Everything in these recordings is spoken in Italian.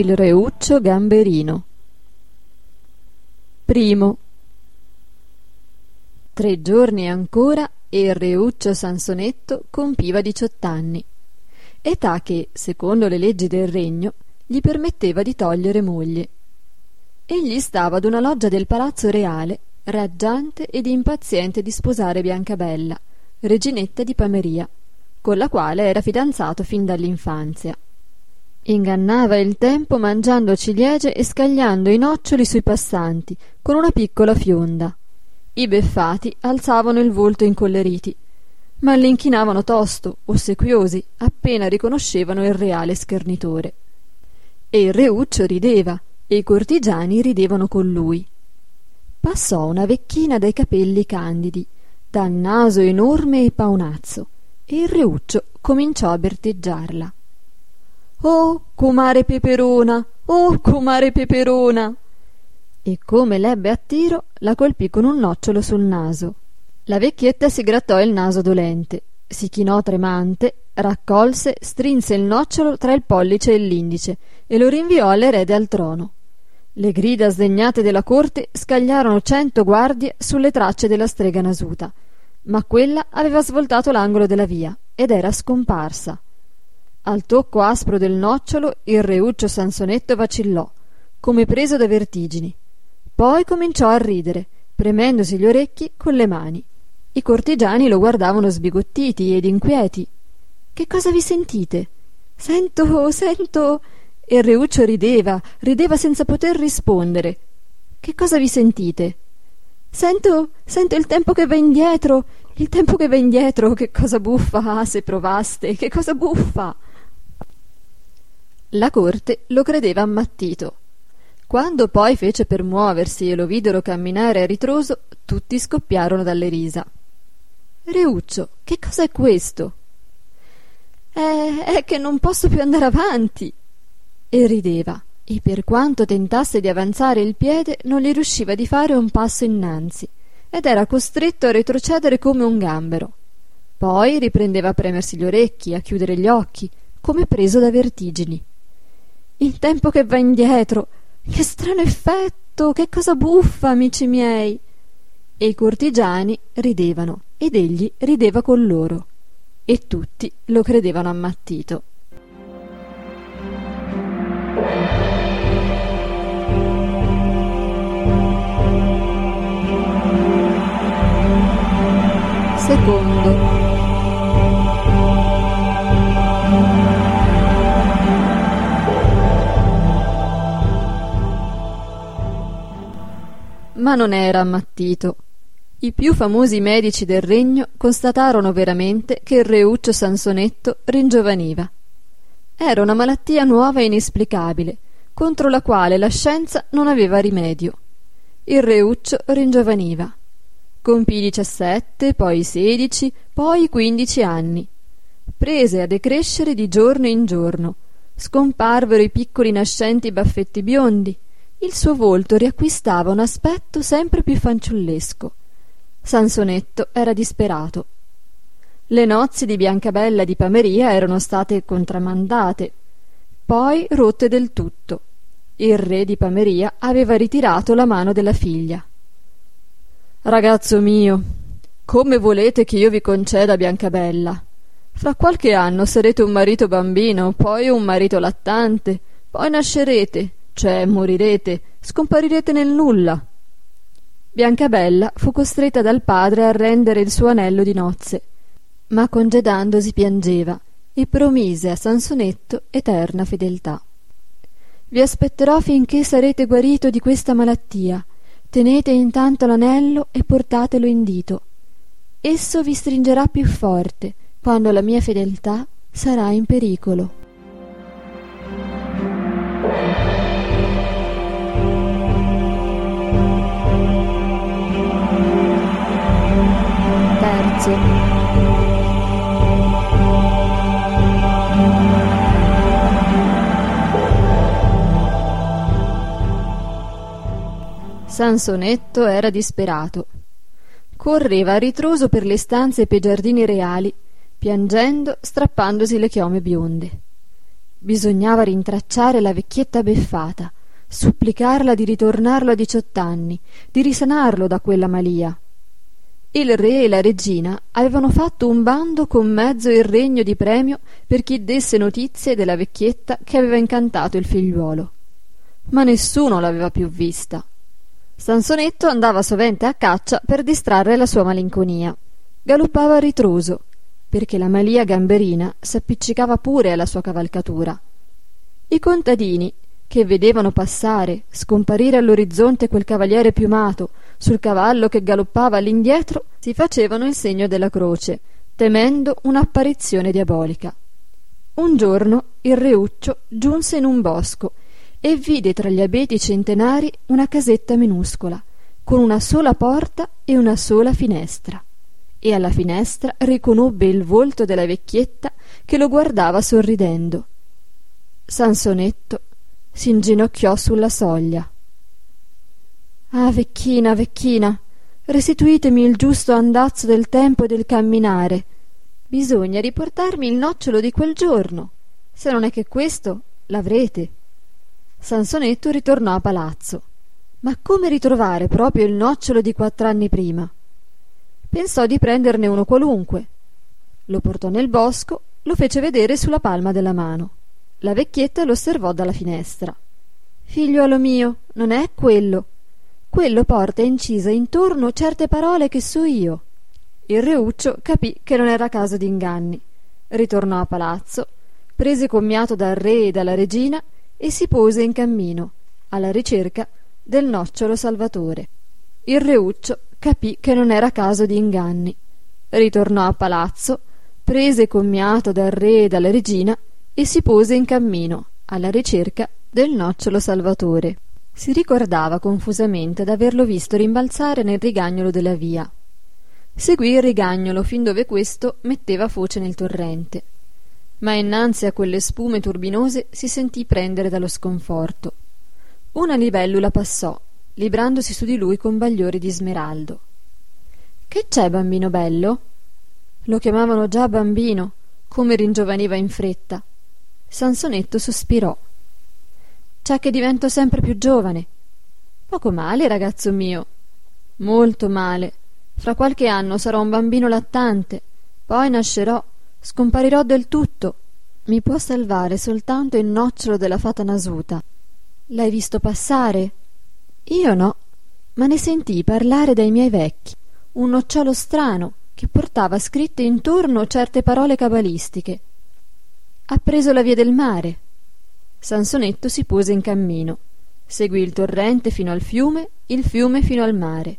Il reuccio gamberino Primo Tre giorni ancora e il reuccio Sansonetto compiva diciott'anni, età che, secondo le leggi del regno, gli permetteva di togliere moglie. Egli stava ad una loggia del palazzo reale, raggiante ed impaziente di sposare Biancabella, reginetta di Pameria, con la quale era fidanzato fin dall'infanzia. Ingannava il tempo mangiando ciliegie e scagliando i noccioli sui passanti, con una piccola fionda. I beffati alzavano il volto incolleriti, ma l'inchinavano tosto, ossequiosi, appena riconoscevano il reale schernitore. E il reuccio rideva, e i cortigiani ridevano con lui. Passò una vecchina dai capelli candidi, dal naso enorme e paonazzo, e il reuccio cominciò a berteggiarla. Oh, comare Peperona! Oh, comare Peperona! E come l'ebbe a tiro, la colpì con un nocciolo sul naso. La vecchietta si grattò il naso dolente, si chinò tremante, raccolse, strinse il nocciolo tra il pollice e l'indice e lo rinviò all'erede al trono. Le grida sdegnate della corte scagliarono cento guardie sulle tracce della strega nasuta, ma quella aveva svoltato l'angolo della via ed era scomparsa. Al tocco aspro del nocciolo il reuccio Sansonetto vacillò, come preso da vertigini. Poi cominciò a ridere, premendosi gli orecchi con le mani. I cortigiani lo guardavano sbigottiti ed inquieti. Che cosa vi sentite? Sento, sento e il reuccio rideva, rideva senza poter rispondere. Che cosa vi sentite? Sento, sento il tempo che va indietro, il tempo che va indietro, che cosa buffa, ah, se provaste, che cosa buffa. La corte lo credeva ammattito. Quando poi fece per muoversi e lo videro camminare a ritroso, tutti scoppiarono dalle risa. Reuccio, che cosa è questo? È, è che non posso più andare avanti e rideva, e per quanto tentasse di avanzare il piede non gli riusciva di fare un passo innanzi, ed era costretto a retrocedere come un gambero. Poi riprendeva a premersi gli orecchi, a chiudere gli occhi, come preso da vertigini. Il tempo che va indietro. Che strano effetto, che cosa buffa, amici miei. E i cortigiani ridevano, ed egli rideva con loro, e tutti lo credevano ammattito. Secondo. Ma non era ammattito. I più famosi medici del regno constatarono veramente che il reuccio Sansonetto ringiovaniva. Era una malattia nuova e inesplicabile, contro la quale la scienza non aveva rimedio. Il reuccio ringiovaniva. Compì diciassette, poi sedici, poi quindici anni. Prese a decrescere di giorno in giorno. Scomparvero i piccoli nascenti baffetti biondi. Il suo volto riacquistava un aspetto sempre più fanciullesco. Sansonetto era disperato. Le nozze di Biancabella di Pameria erano state contrammandate, poi rotte del tutto. Il re di Pameria aveva ritirato la mano della figlia. Ragazzo mio, come volete che io vi conceda Biancabella? Fra qualche anno sarete un marito bambino, poi un marito lattante, poi nascerete, cioè morirete, scomparirete nel nulla. Biancabella fu costretta dal padre a rendere il suo anello di nozze ma congedandosi piangeva e promise a Sansonetto eterna fedeltà. Vi aspetterò finché sarete guarito di questa malattia. Tenete intanto l'anello e portatelo in dito. Esso vi stringerà più forte quando la mia fedeltà sarà in pericolo. Sansonetto era disperato. Correva a ritroso per le stanze e per giardini reali, piangendo, strappandosi le chiome bionde. Bisognava rintracciare la vecchietta beffata, supplicarla di ritornarlo a diciott'anni, di risanarlo da quella malia. Il re e la regina avevano fatto un bando con mezzo il regno di premio per chi desse notizie della vecchietta che aveva incantato il figliuolo. Ma nessuno l'aveva più vista. Sansonetto andava sovente a caccia per distrarre la sua malinconia. Galoppava ritroso, perché la malia gamberina s'appiccicava pure alla sua cavalcatura. I contadini, che vedevano passare, scomparire all'orizzonte quel cavaliere piumato sul cavallo che galoppava all'indietro, si facevano il segno della croce, temendo un'apparizione diabolica. Un giorno il reuccio giunse in un bosco e vide tra gli abeti centenari una casetta minuscola, con una sola porta e una sola finestra e alla finestra riconobbe il volto della vecchietta che lo guardava sorridendo. Sansonetto si inginocchiò sulla soglia. Ah, vecchina, vecchina, restituitemi il giusto andazzo del tempo e del camminare. Bisogna riportarmi il nocciolo di quel giorno. Se non è che questo, l'avrete. Sansonetto ritornò a palazzo. Ma come ritrovare proprio il nocciolo di quattro anni prima? pensò di prenderne uno qualunque. Lo portò nel bosco, lo fece vedere sulla palma della mano. La vecchietta lo osservò dalla finestra. Figliuolo mio, non è quello. Quello porta incisa intorno certe parole che so io. Il reuccio capì che non era caso di inganni. Ritornò a palazzo, prese commiato dal re e dalla regina e si pose in cammino, alla ricerca del nocciolo salvatore. Il reuccio capì che non era caso di inganni. Ritornò a palazzo, prese commiato dal re e dalla regina e si pose in cammino alla ricerca del nocciolo salvatore. Si ricordava confusamente d'averlo visto rimbalzare nel rigagnolo della via. Seguì il rigagnolo fin dove questo metteva foce nel torrente. Ma innanzi a quelle spume turbinose si sentì prendere dallo sconforto. Una libellula passò librandosi su di lui con bagliori di smeraldo. Che c'è, bambino bello? Lo chiamavano già bambino, come ringiovaniva in fretta. Sansonetto sospirò. C'è che divento sempre più giovane. Poco male, ragazzo mio. Molto male. Fra qualche anno sarò un bambino lattante, poi nascerò, scomparirò del tutto. Mi può salvare soltanto il nocciolo della fata nasuta. L'hai visto passare? Io no, ma ne sentii parlare dai miei vecchi, un nocciolo strano che portava scritte intorno certe parole cabalistiche. Ha preso la via del mare. Sansonetto si pose in cammino, seguì il torrente fino al fiume, il fiume fino al mare.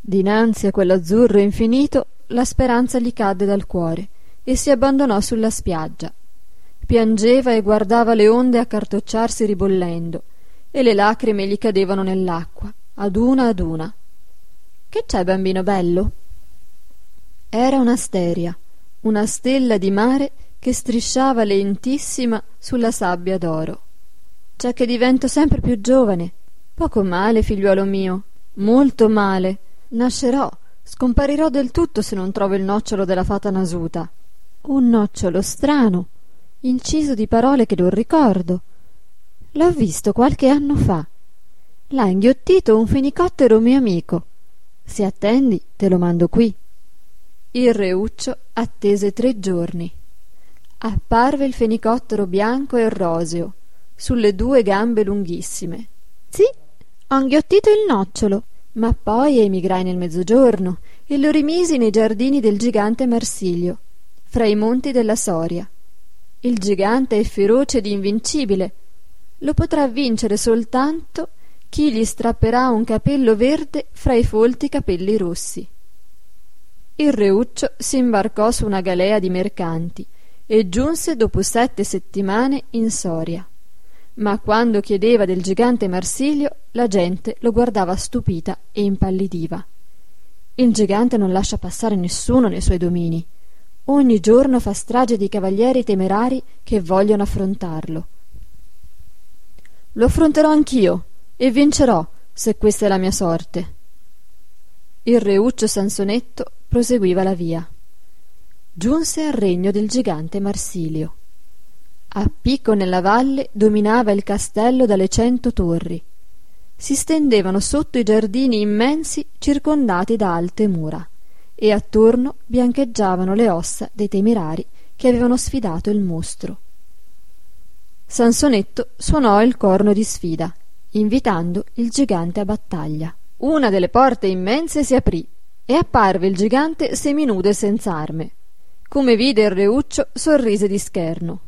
Dinanzi a quell'azzurro infinito la speranza gli cadde dal cuore e si abbandonò sulla spiaggia. Piangeva e guardava le onde accartocciarsi ribollendo e le lacrime gli cadevano nell'acqua, ad una ad una. Che c'è, bambino bello? Era una steria, una stella di mare che strisciava lentissima sulla sabbia d'oro. C'è che divento sempre più giovane. Poco male, figliuolo mio, molto male. Nascerò, scomparirò del tutto se non trovo il nocciolo della fata nasuta. Un nocciolo strano, inciso di parole che non ricordo L'ho visto qualche anno fa. L'ha inghiottito un fenicottero mio amico. Se attendi, te lo mando qui. Il reuccio attese tre giorni. Apparve il fenicottero bianco e roseo, sulle due gambe lunghissime. Sì, ho inghiottito il nocciolo, ma poi emigrai nel mezzogiorno e lo rimisi nei giardini del gigante Marsilio, fra i monti della Soria. Il gigante è feroce ed invincibile, lo potrà vincere soltanto chi gli strapperà un capello verde fra i folti capelli rossi. Il reuccio si imbarcò su una galea di mercanti e giunse dopo sette settimane in Soria. Ma quando chiedeva del gigante Marsilio, la gente lo guardava stupita e impallidiva. Il gigante non lascia passare nessuno nei suoi domini. Ogni giorno fa strage di cavalieri temerari che vogliono affrontarlo. Lo affronterò anch'io e vincerò, se questa è la mia sorte. Il reuccio Sansonetto proseguiva la via. Giunse al regno del gigante Marsilio. Appena picco nella valle dominava il castello dalle cento torri. Si stendevano sotto i giardini immensi circondati da alte mura e attorno biancheggiavano le ossa dei temerari che avevano sfidato il mostro. Sansonetto suonò il corno di sfida, invitando il gigante a battaglia. Una delle porte immense si aprì e apparve il gigante seminudo e senza arme. Come vide il reuccio, sorrise di scherno.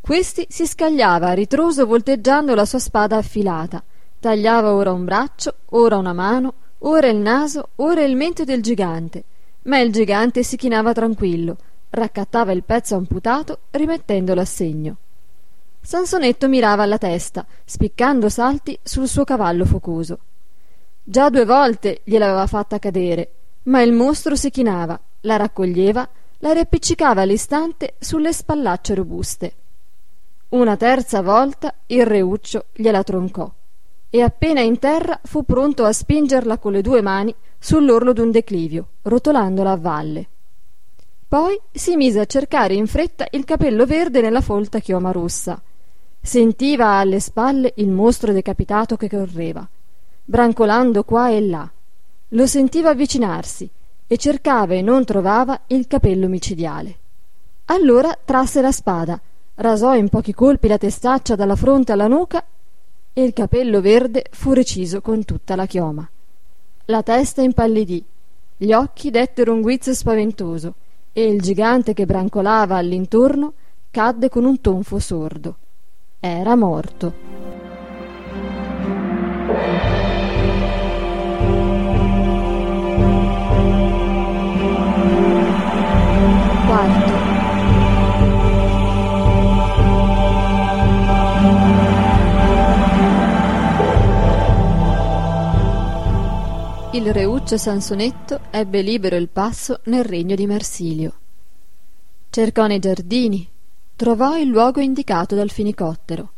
Questi si scagliava a ritroso volteggiando la sua spada affilata, tagliava ora un braccio, ora una mano, ora il naso, ora il mento del gigante, ma il gigante si chinava tranquillo, raccattava il pezzo amputato, rimettendolo a segno. Sansonetto mirava alla testa, spiccando salti sul suo cavallo focoso. Già due volte gliel'aveva fatta cadere, ma il mostro si chinava, la raccoglieva, la riappiccicava all'istante sulle spallacce robuste. Una terza volta il reuccio gliela troncò e appena in terra fu pronto a spingerla con le due mani sull'orlo d'un declivio, rotolandola a valle. Poi si mise a cercare in fretta il capello verde nella folta chioma rossa. Sentiva alle spalle il mostro decapitato che correva, brancolando qua e là. Lo sentiva avvicinarsi e cercava e non trovava il capello micidiale. Allora trasse la spada, rasò in pochi colpi la testaccia dalla fronte alla nuca e il capello verde fu reciso con tutta la chioma. La testa impallidì, gli occhi dettero un guizzo spaventoso e il gigante che brancolava all'intorno cadde con un tonfo sordo. Era morto. Il reuccio Sansonetto ebbe libero il passo nel regno di Marsilio. Cercò nei giardini, trovò il luogo indicato dal fenicottero,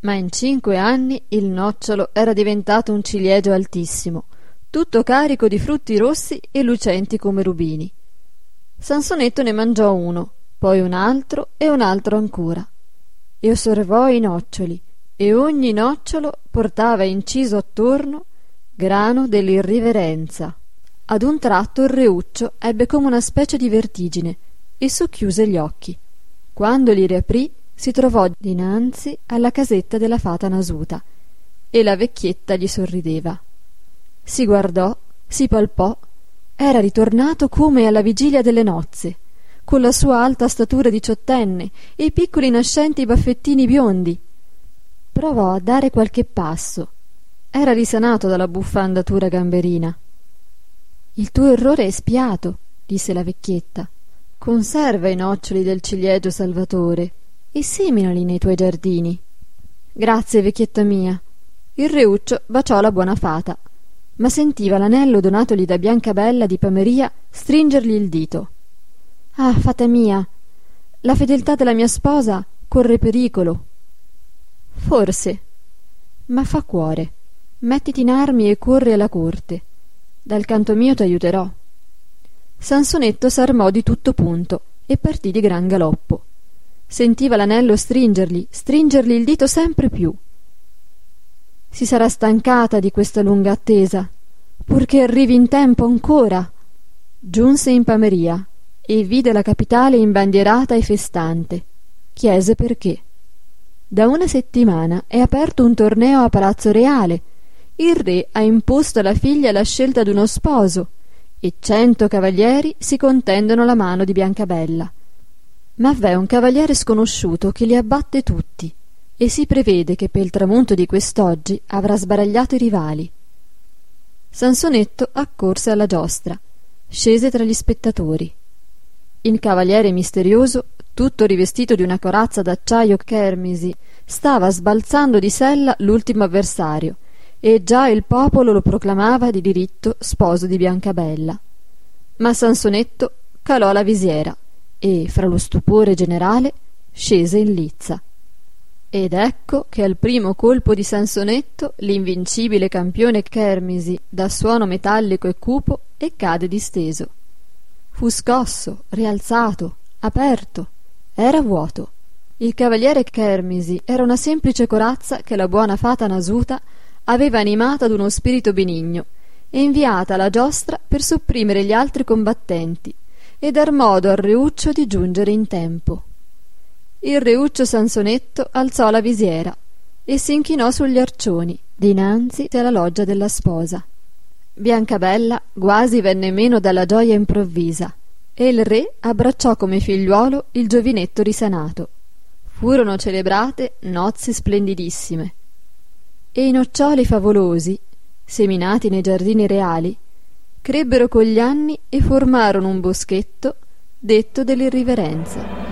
ma in cinque anni il nocciolo era diventato un ciliegio altissimo, tutto carico di frutti rossi e lucenti come rubini. Sansonetto ne mangiò uno, poi un altro e un altro ancora, e osservò i noccioli, e ogni nocciolo portava inciso attorno grano dell'irriverenza. Ad un tratto il reuccio ebbe come una specie di vertigine e socchiuse gli occhi. Quando li riaprì si trovò dinanzi alla casetta della fata nasuta e la vecchietta gli sorrideva. Si guardò, si palpò, era ritornato come alla vigilia delle nozze, con la sua alta statura diciottenne e i piccoli nascenti baffettini biondi. Provò a dare qualche passo, era risanato dalla buffa andatura gamberina. Il tuo errore è spiato, disse la vecchietta. Conserva i noccioli del ciliegio Salvatore e seminali nei tuoi giardini. Grazie, vecchietta mia. Il reuccio baciò la buona fata, ma sentiva l'anello donatogli da Biancabella di Pameria stringergli il dito. Ah, fata mia, la fedeltà della mia sposa corre pericolo. Forse, ma fa cuore mettiti in armi e corri alla corte. Dal canto mio t'aiuterò. Sansonetto s'armò di tutto punto e partì di gran galoppo. Sentiva l'anello stringergli stringergli il dito sempre più. Si sarà stancata di questa lunga attesa purché arrivi in tempo ancora. Giunse in pameria e vide la capitale imbandierata e festante. Chiese perché. Da una settimana è aperto un torneo a palazzo reale il re ha imposto alla figlia la scelta d'uno sposo e cento cavalieri si contendono la mano di Biancabella. Ma v'è un cavaliere sconosciuto che li abbatte tutti e si prevede che per il tramonto di quest'oggi avrà sbaragliato i rivali. Sansonetto accorse alla giostra, scese tra gli spettatori. Il cavaliere misterioso, tutto rivestito di una corazza d'acciaio Chermisi, stava sbalzando di sella l'ultimo avversario e già il popolo lo proclamava di diritto sposo di Biancabella. Ma Sansonetto calò la visiera e, fra lo stupore generale, scese in lizza. Ed ecco che al primo colpo di Sansonetto l'invincibile campione Chermisi dà suono metallico e cupo e cade disteso. Fu scosso, rialzato, aperto, era vuoto, Il cavaliere Chermisi era una semplice corazza che la buona fata Nasuta aveva animata ad uno spirito benigno e inviata alla giostra per sopprimere gli altri combattenti e dar modo al reuccio di giungere in tempo. Il reuccio Sansonetto alzò la visiera e si inchinò sugli arcioni dinanzi alla loggia della sposa. Biancabella quasi venne meno dalla gioia improvvisa e il re abbracciò come figliuolo il giovinetto risanato. Furono celebrate nozze splendidissime e i noccioli favolosi, seminati nei giardini reali, crebbero con gli anni e formarono un boschetto detto dell'irriverenza.